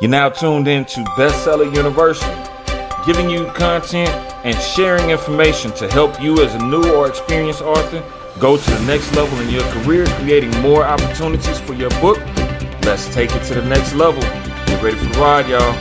You're now tuned in to Bestseller University, giving you content and sharing information to help you as a new or experienced author go to the next level in your career, creating more opportunities for your book. Let's take it to the next level. Get ready for the ride, y'all.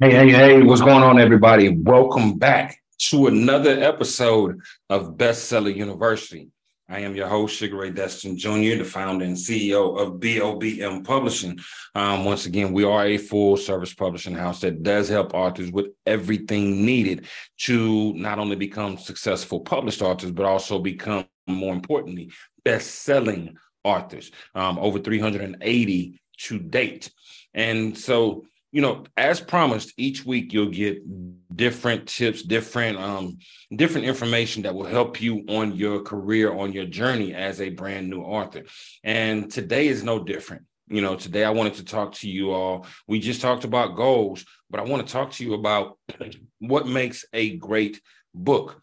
Hey, hey, hey, what's going on, everybody? Welcome back to another episode of Bestseller University. I am your host, Sugar Ray Destin Jr., the founder and CEO of BOBM Publishing. Um, once again, we are a full service publishing house that does help authors with everything needed to not only become successful published authors, but also become, more importantly, best selling authors, um, over 380 to date. And so, you know, as promised, each week you'll get different tips, different um, different information that will help you on your career, on your journey as a brand new author. And today is no different. You know, today I wanted to talk to you all. We just talked about goals, but I want to talk to you about what makes a great book.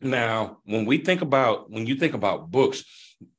Now, when we think about when you think about books,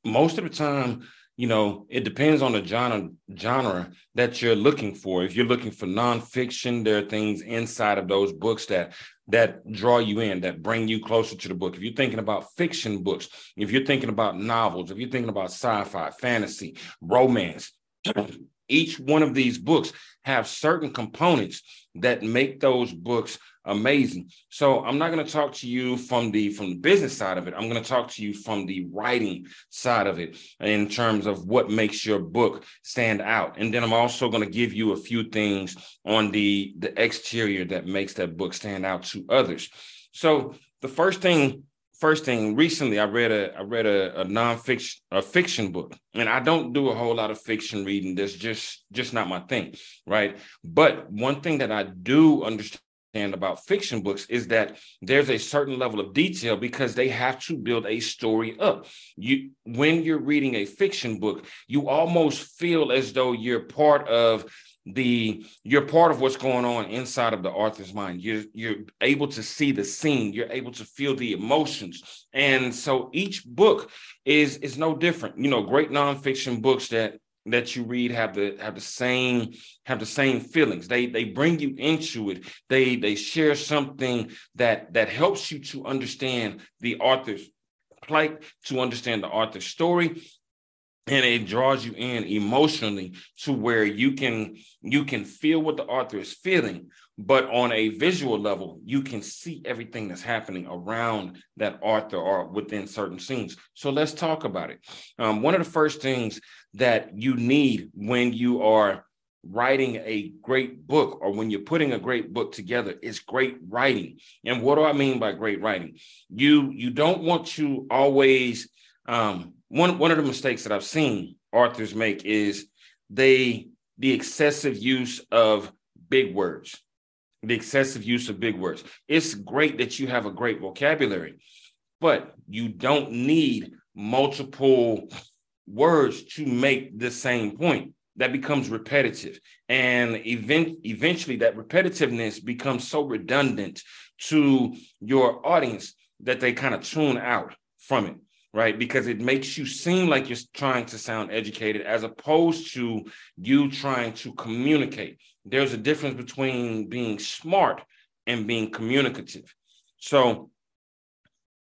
most of the time you know, it depends on the genre genre that you're looking for. If you're looking for nonfiction, there are things inside of those books that that draw you in, that bring you closer to the book. If you're thinking about fiction books, if you're thinking about novels, if you're thinking about sci-fi, fantasy, romance, each one of these books have certain components that make those books amazing. So I'm not going to talk to you from the from the business side of it. I'm going to talk to you from the writing side of it in terms of what makes your book stand out. And then I'm also going to give you a few things on the the exterior that makes that book stand out to others. So the first thing first thing recently i read a i read a, a nonfiction a fiction book. And i don't do a whole lot of fiction reading. That's just just not my thing right? But one thing that i do understand about fiction books is that there's a certain level of detail because they have to build a story up. You when you're reading a fiction book, you almost feel as though you're part of the you're part of what's going on inside of the author's mind. You're you're able to see the scene. You're able to feel the emotions. And so each book is is no different. You know great nonfiction books that that you read have the have the same have the same feelings. They they bring you into it. They they share something that that helps you to understand the author's plight to understand the author's story and it draws you in emotionally to where you can you can feel what the author is feeling but on a visual level you can see everything that's happening around that author or within certain scenes. So let's talk about it. Um, one of the first things that you need when you are writing a great book or when you're putting a great book together is great writing. And what do i mean by great writing? You you don't want to always um, one one of the mistakes that I've seen authors make is they the excessive use of big words. The excessive use of big words. It's great that you have a great vocabulary, but you don't need multiple words to make the same point. That becomes repetitive. And event, eventually, that repetitiveness becomes so redundant to your audience that they kind of tune out from it right? Because it makes you seem like you're trying to sound educated as opposed to you trying to communicate. There's a difference between being smart and being communicative. So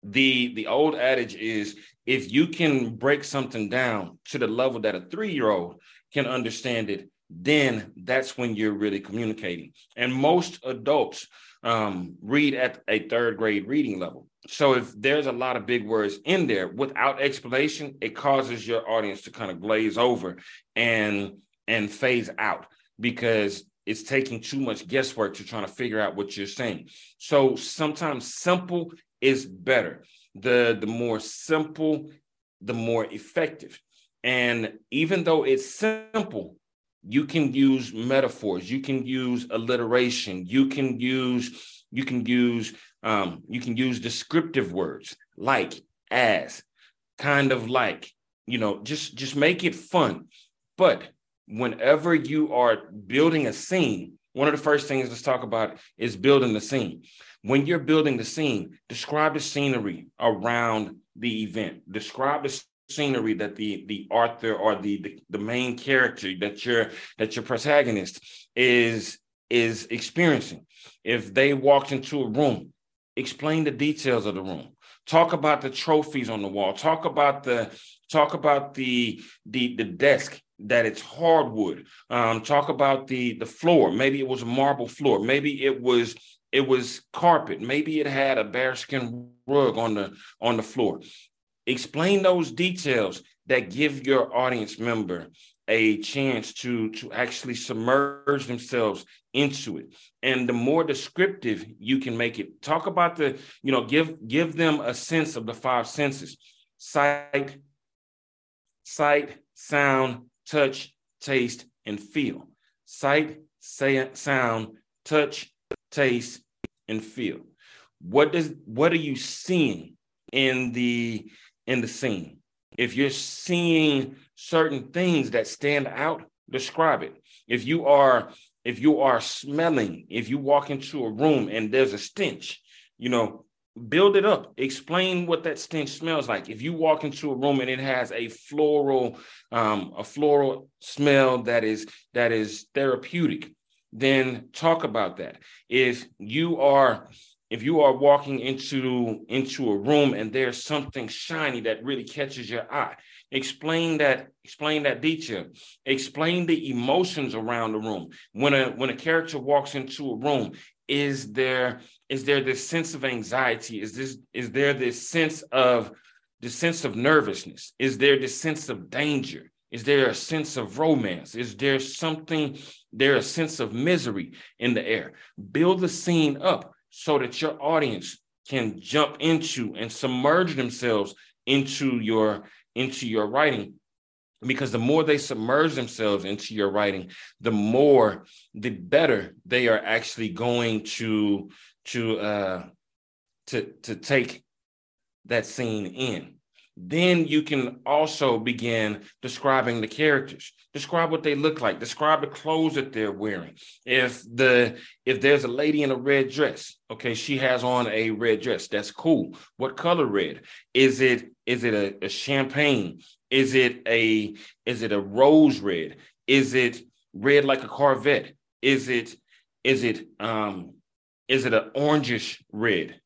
the the old adage is if you can break something down to the level that a 3-year-old can understand it, then that's when you're really communicating. And most adults um, read at a third grade reading level. So if there's a lot of big words in there without explanation, it causes your audience to kind of glaze over and and phase out because it's taking too much guesswork to trying to figure out what you're saying. So sometimes simple is better. The the more simple, the more effective. And even though it's simple, you can use metaphors, you can use alliteration, you can use you can use um, you can use descriptive words like, as, kind of like, you know, just just make it fun. But whenever you are building a scene, one of the first things let's talk about is building the scene. When you're building the scene, describe the scenery around the event. Describe the scenery that the the author or the, the the main character that your that your protagonist is is experiencing. If they walked into a room, explain the details of the room. Talk about the trophies on the wall. Talk about the talk about the the the desk that it's hardwood. Um, talk about the the floor. Maybe it was a marble floor. Maybe it was it was carpet. Maybe it had a bearskin rug on the on the floor. Explain those details that give your audience member a chance to to actually submerge themselves into it. And the more descriptive you can make it. Talk about the you know give give them a sense of the five senses. Sight sight sound touch taste and feel. Sight say, sound touch taste and feel. What does what are you seeing in the in the scene. If you're seeing certain things that stand out describe it. If you are if you are smelling if you walk into a room and there's a stench you know build it up. Explain what that stench smells like. If you walk into a room and it has a floral um, a floral smell that is that is therapeutic then talk about that. If you are if you are walking into into a room and there's something shiny that really catches your eye, explain that explain that detail. Explain the emotions around the room. When a when a character walks into a room, is there is there this sense of anxiety? Is this is there this sense of the sense of nervousness? Is there this sense of danger? Is there a sense of romance? Is there something, there a sense of misery in the air? Build the scene up so that your audience can jump into and submerge themselves into your into your writing. Because the more they submerge themselves into your writing the more the better they are actually going to to uh to to take that scene in then you can also begin describing the characters. Describe what they look like. Describe the clothes that they're wearing. If the if there's a lady in a red dress okay she has on a red dress. That's cool. What color red? Is it is it a, a champagne? Is it a is it a rose red? Is it red like a corvette? Is it is it um is it an orangish red?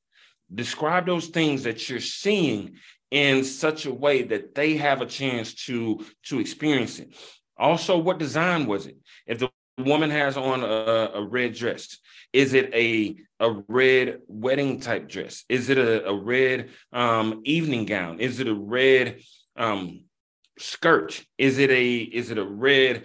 Describe those things that you're seeing in such a way that they have a chance to to experience it. Also, what design was it? If the woman has on a, a red dress, is it a a red wedding type dress? Is it a, a red um, evening gown? Is it a red um, skirt? Is it a is it a red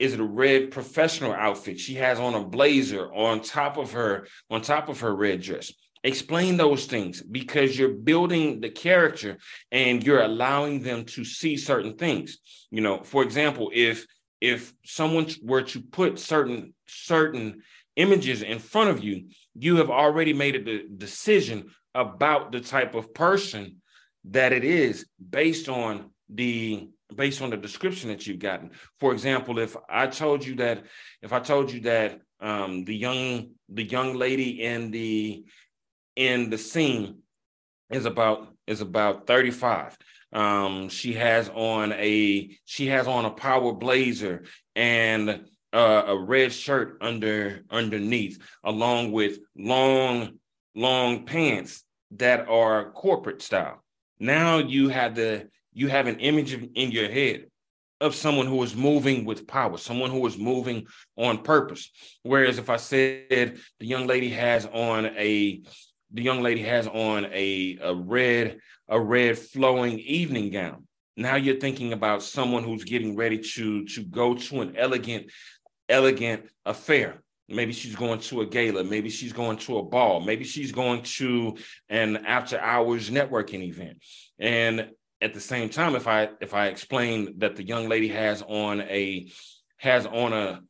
is it a red professional outfit? She has on a blazer on top of her on top of her red dress explain those things because you're building the character and you're allowing them to see certain things. You know for example if if someone were to put certain certain images in front of you you have already made a decision about the type of person that it is based on the based on the description that you've gotten. For example if i told you that if i told you that um, the young the young lady in the in the scene is about is about 35 um she has on a she has on a power blazer and uh, a red shirt under underneath along with long long pants that are corporate style now you have the you have an image in your head of someone who is moving with power, someone who is moving on purpose. Whereas if I said the young lady has on a the young lady has on a, a red a red flowing evening gown. Now you're thinking about someone who's getting ready to to go to an elegant elegant affair. Maybe she's going to a gala maybe she's going to a ball maybe she's going to an after hours networking event. And at the same time if i if i explain that the young lady has on a has on a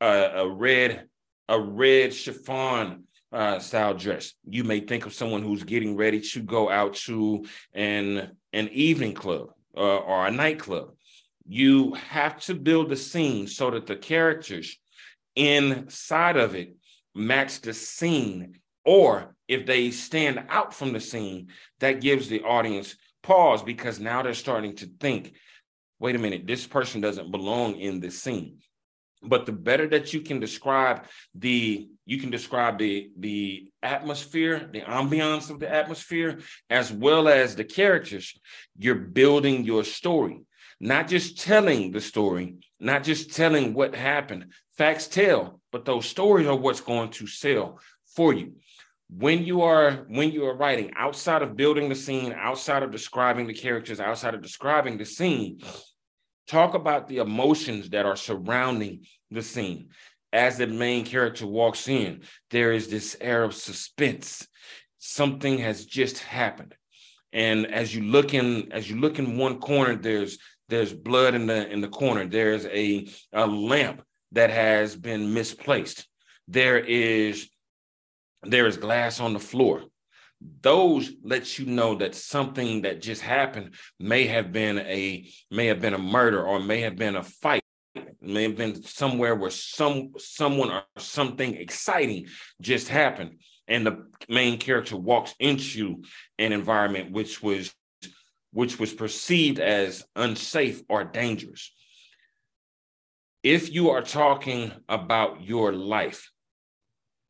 a, a red a red chiffon uh, style dress. You may think of someone who's getting ready to go out to an an evening club uh, or a nightclub. You have to build a scene so that the characters inside of it match the scene, or if they stand out from the scene, that gives the audience pause because now they're starting to think, wait a minute, this person doesn't belong in this scene. But the better that you can describe the you can describe the the atmosphere, the ambiance of the atmosphere, as well as the characters, you're building your story. Not just telling the story, not just telling what happened. Facts tell, but those stories are what's going to sell for you when you are when you are writing outside of building the scene outside of describing the characters outside of describing the scene talk about the emotions that are surrounding the scene. As the main character walks in there is this air of suspense. Something has just happened. And as you look in as you look in one corner there's there's blood in the in the corner. There's a a lamp that has been misplaced. There is there is glass on the floor. Those let you know that something that just happened may have been a may have been a murder or may have been a fight. May have been somewhere where some someone or something exciting just happened and the main character walks into an environment which was which was perceived as unsafe or dangerous. If you are talking about your life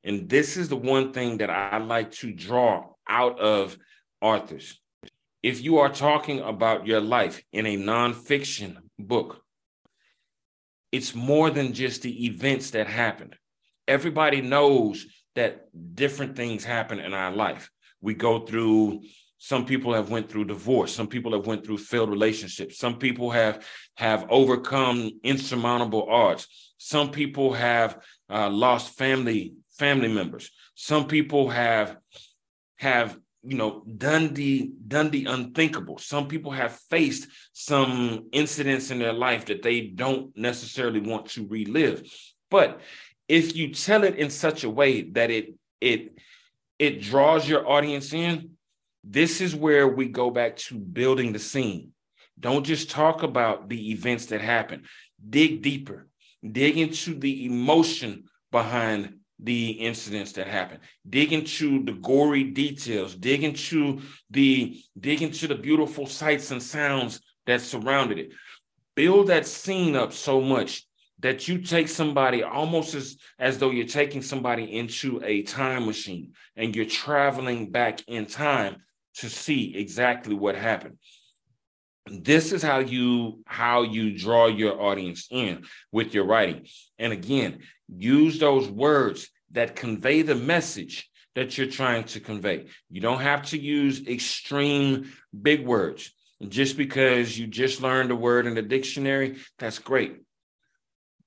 and this is the one thing that I like to draw out of authors. If you are talking about your life in a nonfiction book, it's more than just the events that happened. Everybody knows that different things happen in our life. We go through some people have went through divorce some people have went through failed relationships some people have have overcome insurmountable odds some people have uh, lost family family members. Some people have have you know done the done the unthinkable. Some people have faced some incidents in their life that they don't necessarily want to relive. But if you tell it in such a way that it it it draws your audience in, this is where we go back to building the scene. Don't just talk about the events that happen. Dig deeper. Dig into the emotion behind the incidents that happened. Dig into the gory details. Dig into the dig into the beautiful sights and sounds that surrounded it. Build that scene up so much that you take somebody almost as as though you're taking somebody into a time machine and you're traveling back in time to see exactly what happened this is how you how you draw your audience in with your writing. And again use those words that convey the message that you're trying to convey. You don't have to use extreme big words. Just because you just learned a word in the dictionary that's great.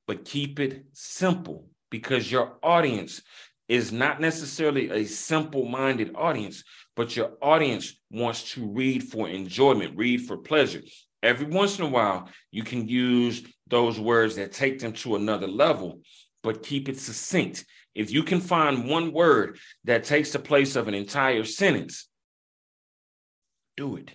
But keep it simple because your audience is not necessarily a simple minded audience but your audience wants to read for enjoyment, read for pleasure. Every once in a while, you can use those words that take them to another level, but keep it succinct. If you can find one word that takes the place of an entire sentence, do it.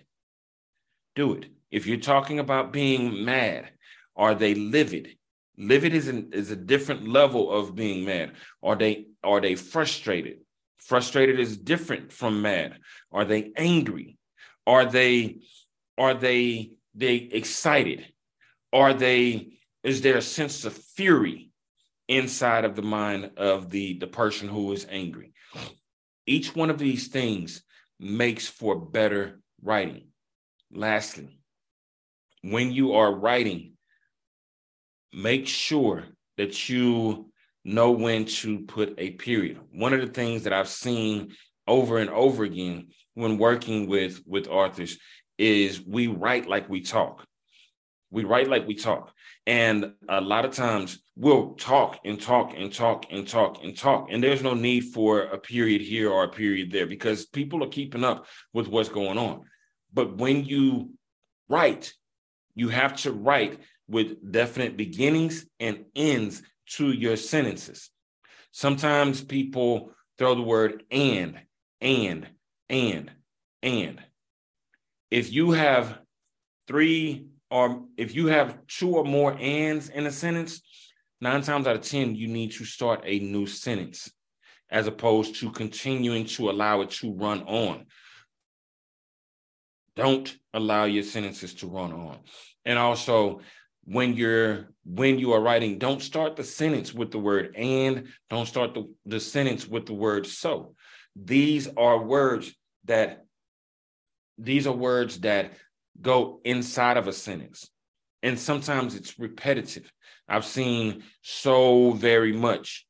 Do it. If you're talking about being mad, are they livid? Livid is, an, is a different level of being mad. Are they are they frustrated? Frustrated is different from mad. Are they angry? Are they are they they excited? Are they is there a sense of fury inside of the mind of the the person who is angry? Each one of these things makes for better writing. Lastly, when you are writing, make sure that you know when to put a period. One of the things that I've seen over and over again when working with with authors is we write like we talk. We write like we talk. And a lot of times we'll talk and talk and talk and talk and talk. And there's no need for a period here or a period there because people are keeping up with what's going on. But when you write, you have to write with definite beginnings and ends to your sentences. Sometimes people throw the word and, and, and, and. If you have three or if you have two or more ands in a sentence, nine times out of 10, you need to start a new sentence as opposed to continuing to allow it to run on. Don't allow your sentences to run on. And also, when you're when you are writing, don't start the sentence with the word and, don't start the, the sentence with the word so. These are words that these are words that go inside of a sentence. And sometimes it's repetitive. I've seen so very much.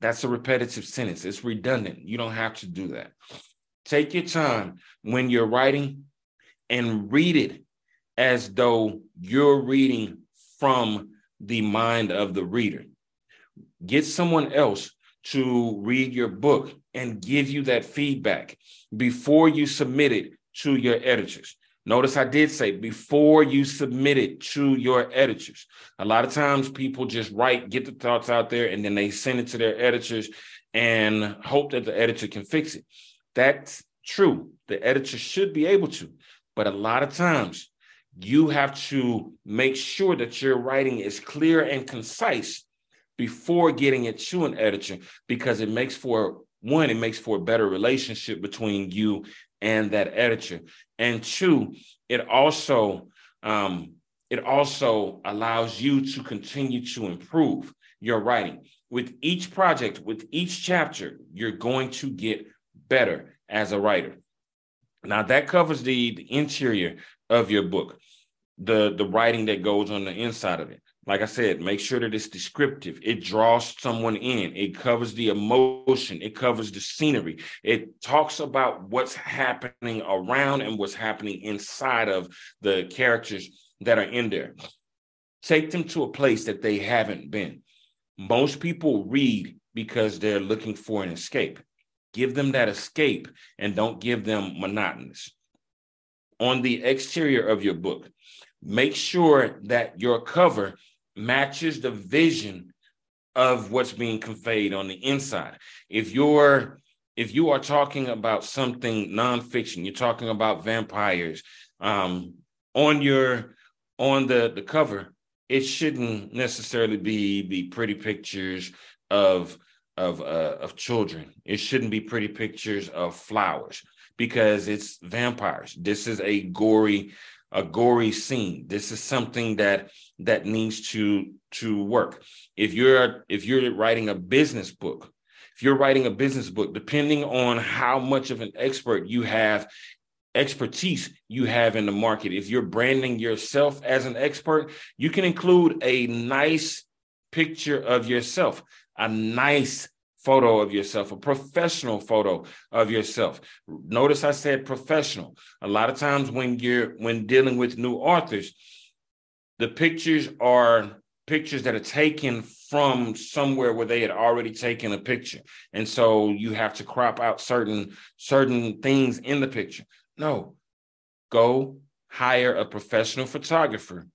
That's a repetitive sentence. It's redundant. You don't have to do that. Take your time when you're writing and read it as though you're reading from the mind of the reader. Get someone else to read your book and give you that feedback before you submit it to your editors. Notice I did say before you submit it to your editors. A lot of times people just write, get the thoughts out there, and then they send it to their editors and hope that the editor can fix it. That's true. The editor should be able to. But a lot of times you have to make sure that your writing is clear and concise before getting it to an editor because it makes for one, it makes for a better relationship between you and that editor. And two, it also um, it also allows you to continue to improve your writing. With each project, with each chapter, you're going to get better as a writer. Now that covers the, the interior of your book, the the writing that goes on the inside of it. Like I said, make sure that it's descriptive. It draws someone in. It covers the emotion. It covers the scenery. It talks about what's happening around and what's happening inside of the characters that are in there. Take them to a place that they haven't been. Most people read because they're looking for an escape. Give them that escape and don't give them monotonous. On the exterior of your book, make sure that your cover matches the vision of what's being conveyed on the inside. If you're if you are talking about something nonfiction, you're talking about vampires, um, on your on the the cover, it shouldn't necessarily be be pretty pictures of of uh, of children. It shouldn't be pretty pictures of flowers because it's vampires. This is a gory a gory scene. This is something that that needs to to work. If you're if you're writing a business book, if you're writing a business book, depending on how much of an expert you have expertise you have in the market. If you're branding yourself as an expert, you can include a nice picture of yourself a nice photo of yourself, a professional photo of yourself. Notice I said professional. A lot of times when you're when dealing with new authors, the pictures are pictures that are taken from somewhere where they had already taken a picture. And so you have to crop out certain certain things in the picture. No. Go hire a professional photographer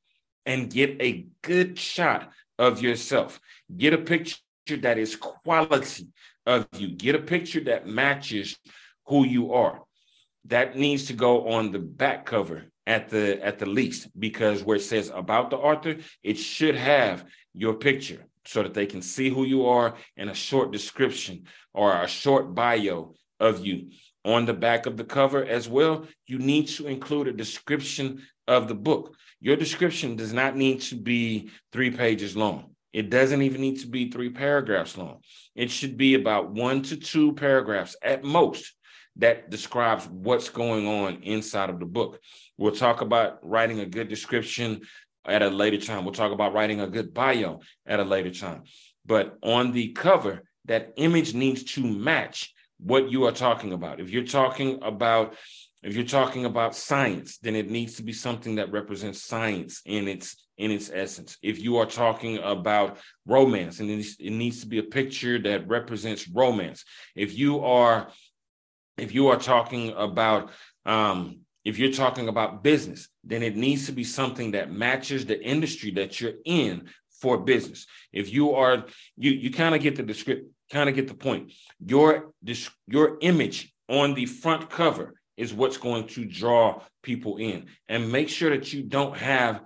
and get a good shot of yourself. Get a picture that is quality of you. Get a picture that matches who you are. That needs to go on the back cover at the at the least because where it says about the author, it should have your picture so that they can see who you are and a short description or a short bio of you. On the back of the cover as well, you need to include a description of the book. Your description does not need to be three pages long. It doesn't even need to be three paragraphs long. It should be about one to two paragraphs at most that describes what's going on inside of the book. We'll talk about writing a good description at a later time. We'll talk about writing a good bio at a later time. But on the cover, that image needs to match what you are talking about. If you're talking about if you're talking about science, then it needs to be something that represents science in its in its essence. If you are talking about romance, and it needs to be a picture that represents romance. If you are if you are talking about um, if you're talking about business, then it needs to be something that matches the industry that you're in for business. If you are you you kind of get the descript kind of get the point. Your this your image on the front cover is what's going to draw people in. And make sure that you don't have,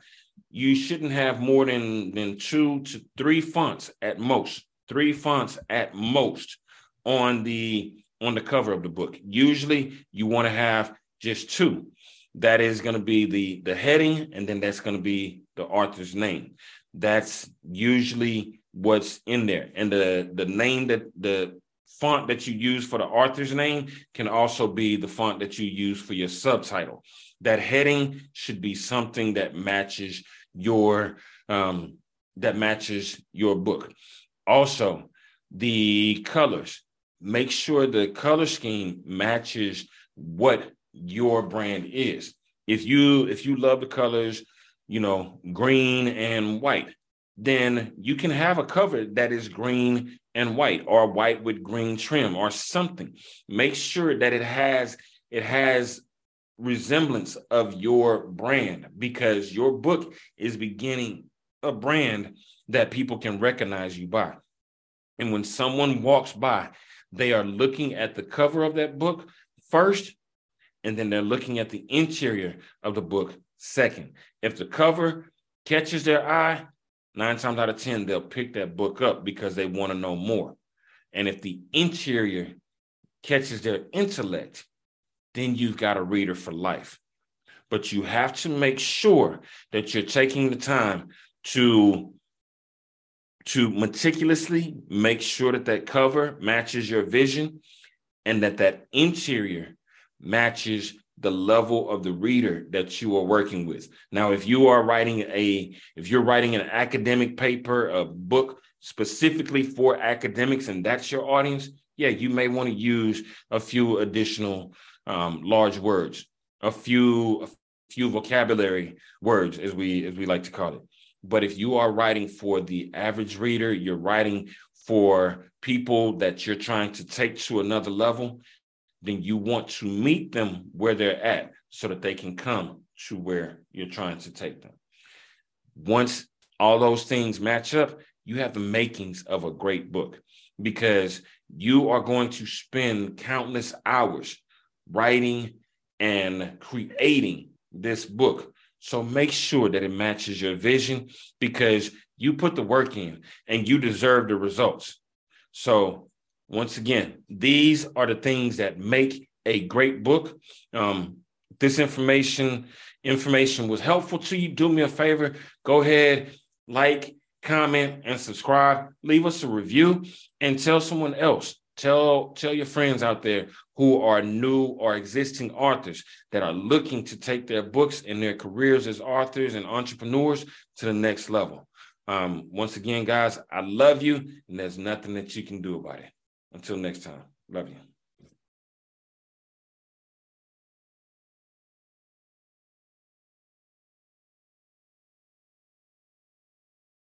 you shouldn't have more than, than two to three fonts at most, three fonts at most on the on the cover of the book. Usually you want to have just two. that is going to be the the heading, and then that's going to be the author's name. That's usually what's in there, and the the name that the font that you use for the author's name can also be the font that you use for your subtitle. That heading should be something that matches your um, that matches your book. Also, the colors. Make sure the color scheme matches what your brand is. If you if you love the colors, you know, green and white, then you can have a cover that is green and white or white with green trim or something. Make sure that it has it has resemblance of your brand because your book is beginning a brand that people can recognize you by. And when someone walks by, they are looking at the cover of that book first, and then they're looking at the interior of the book second. If the cover catches their eye, nine times out of 10, they'll pick that book up because they want to know more. And if the interior catches their intellect, then you've got a reader for life. But you have to make sure that you're taking the time to to meticulously make sure that that cover matches your vision and that that interior matches the level of the reader that you are working with. Now, if you are writing a, if you're writing an academic paper, a book specifically for academics, and that's your audience, yeah, you may want to use a few additional um, large words, a few, a few vocabulary words, as we as we like to call it. But if you are writing for the average reader, you're writing for people that you're trying to take to another level, then you want to meet them where they're at so that they can come to where you're trying to take them. Once all those things match up, you have the makings of a great book because you are going to spend countless hours writing and creating this book. So make sure that it matches your vision because you put the work in and you deserve the results. So once again, these are the things that make a great book. Um, this information information was helpful to you. Do me a favor, go ahead, like, comment, and subscribe. Leave us a review and tell someone else. Tell tell your friends out there who are new or existing authors that are looking to take their books and their careers as authors and entrepreneurs to the next level. Um, once again, guys, I love you, and there's nothing that you can do about it. Until next time, love you.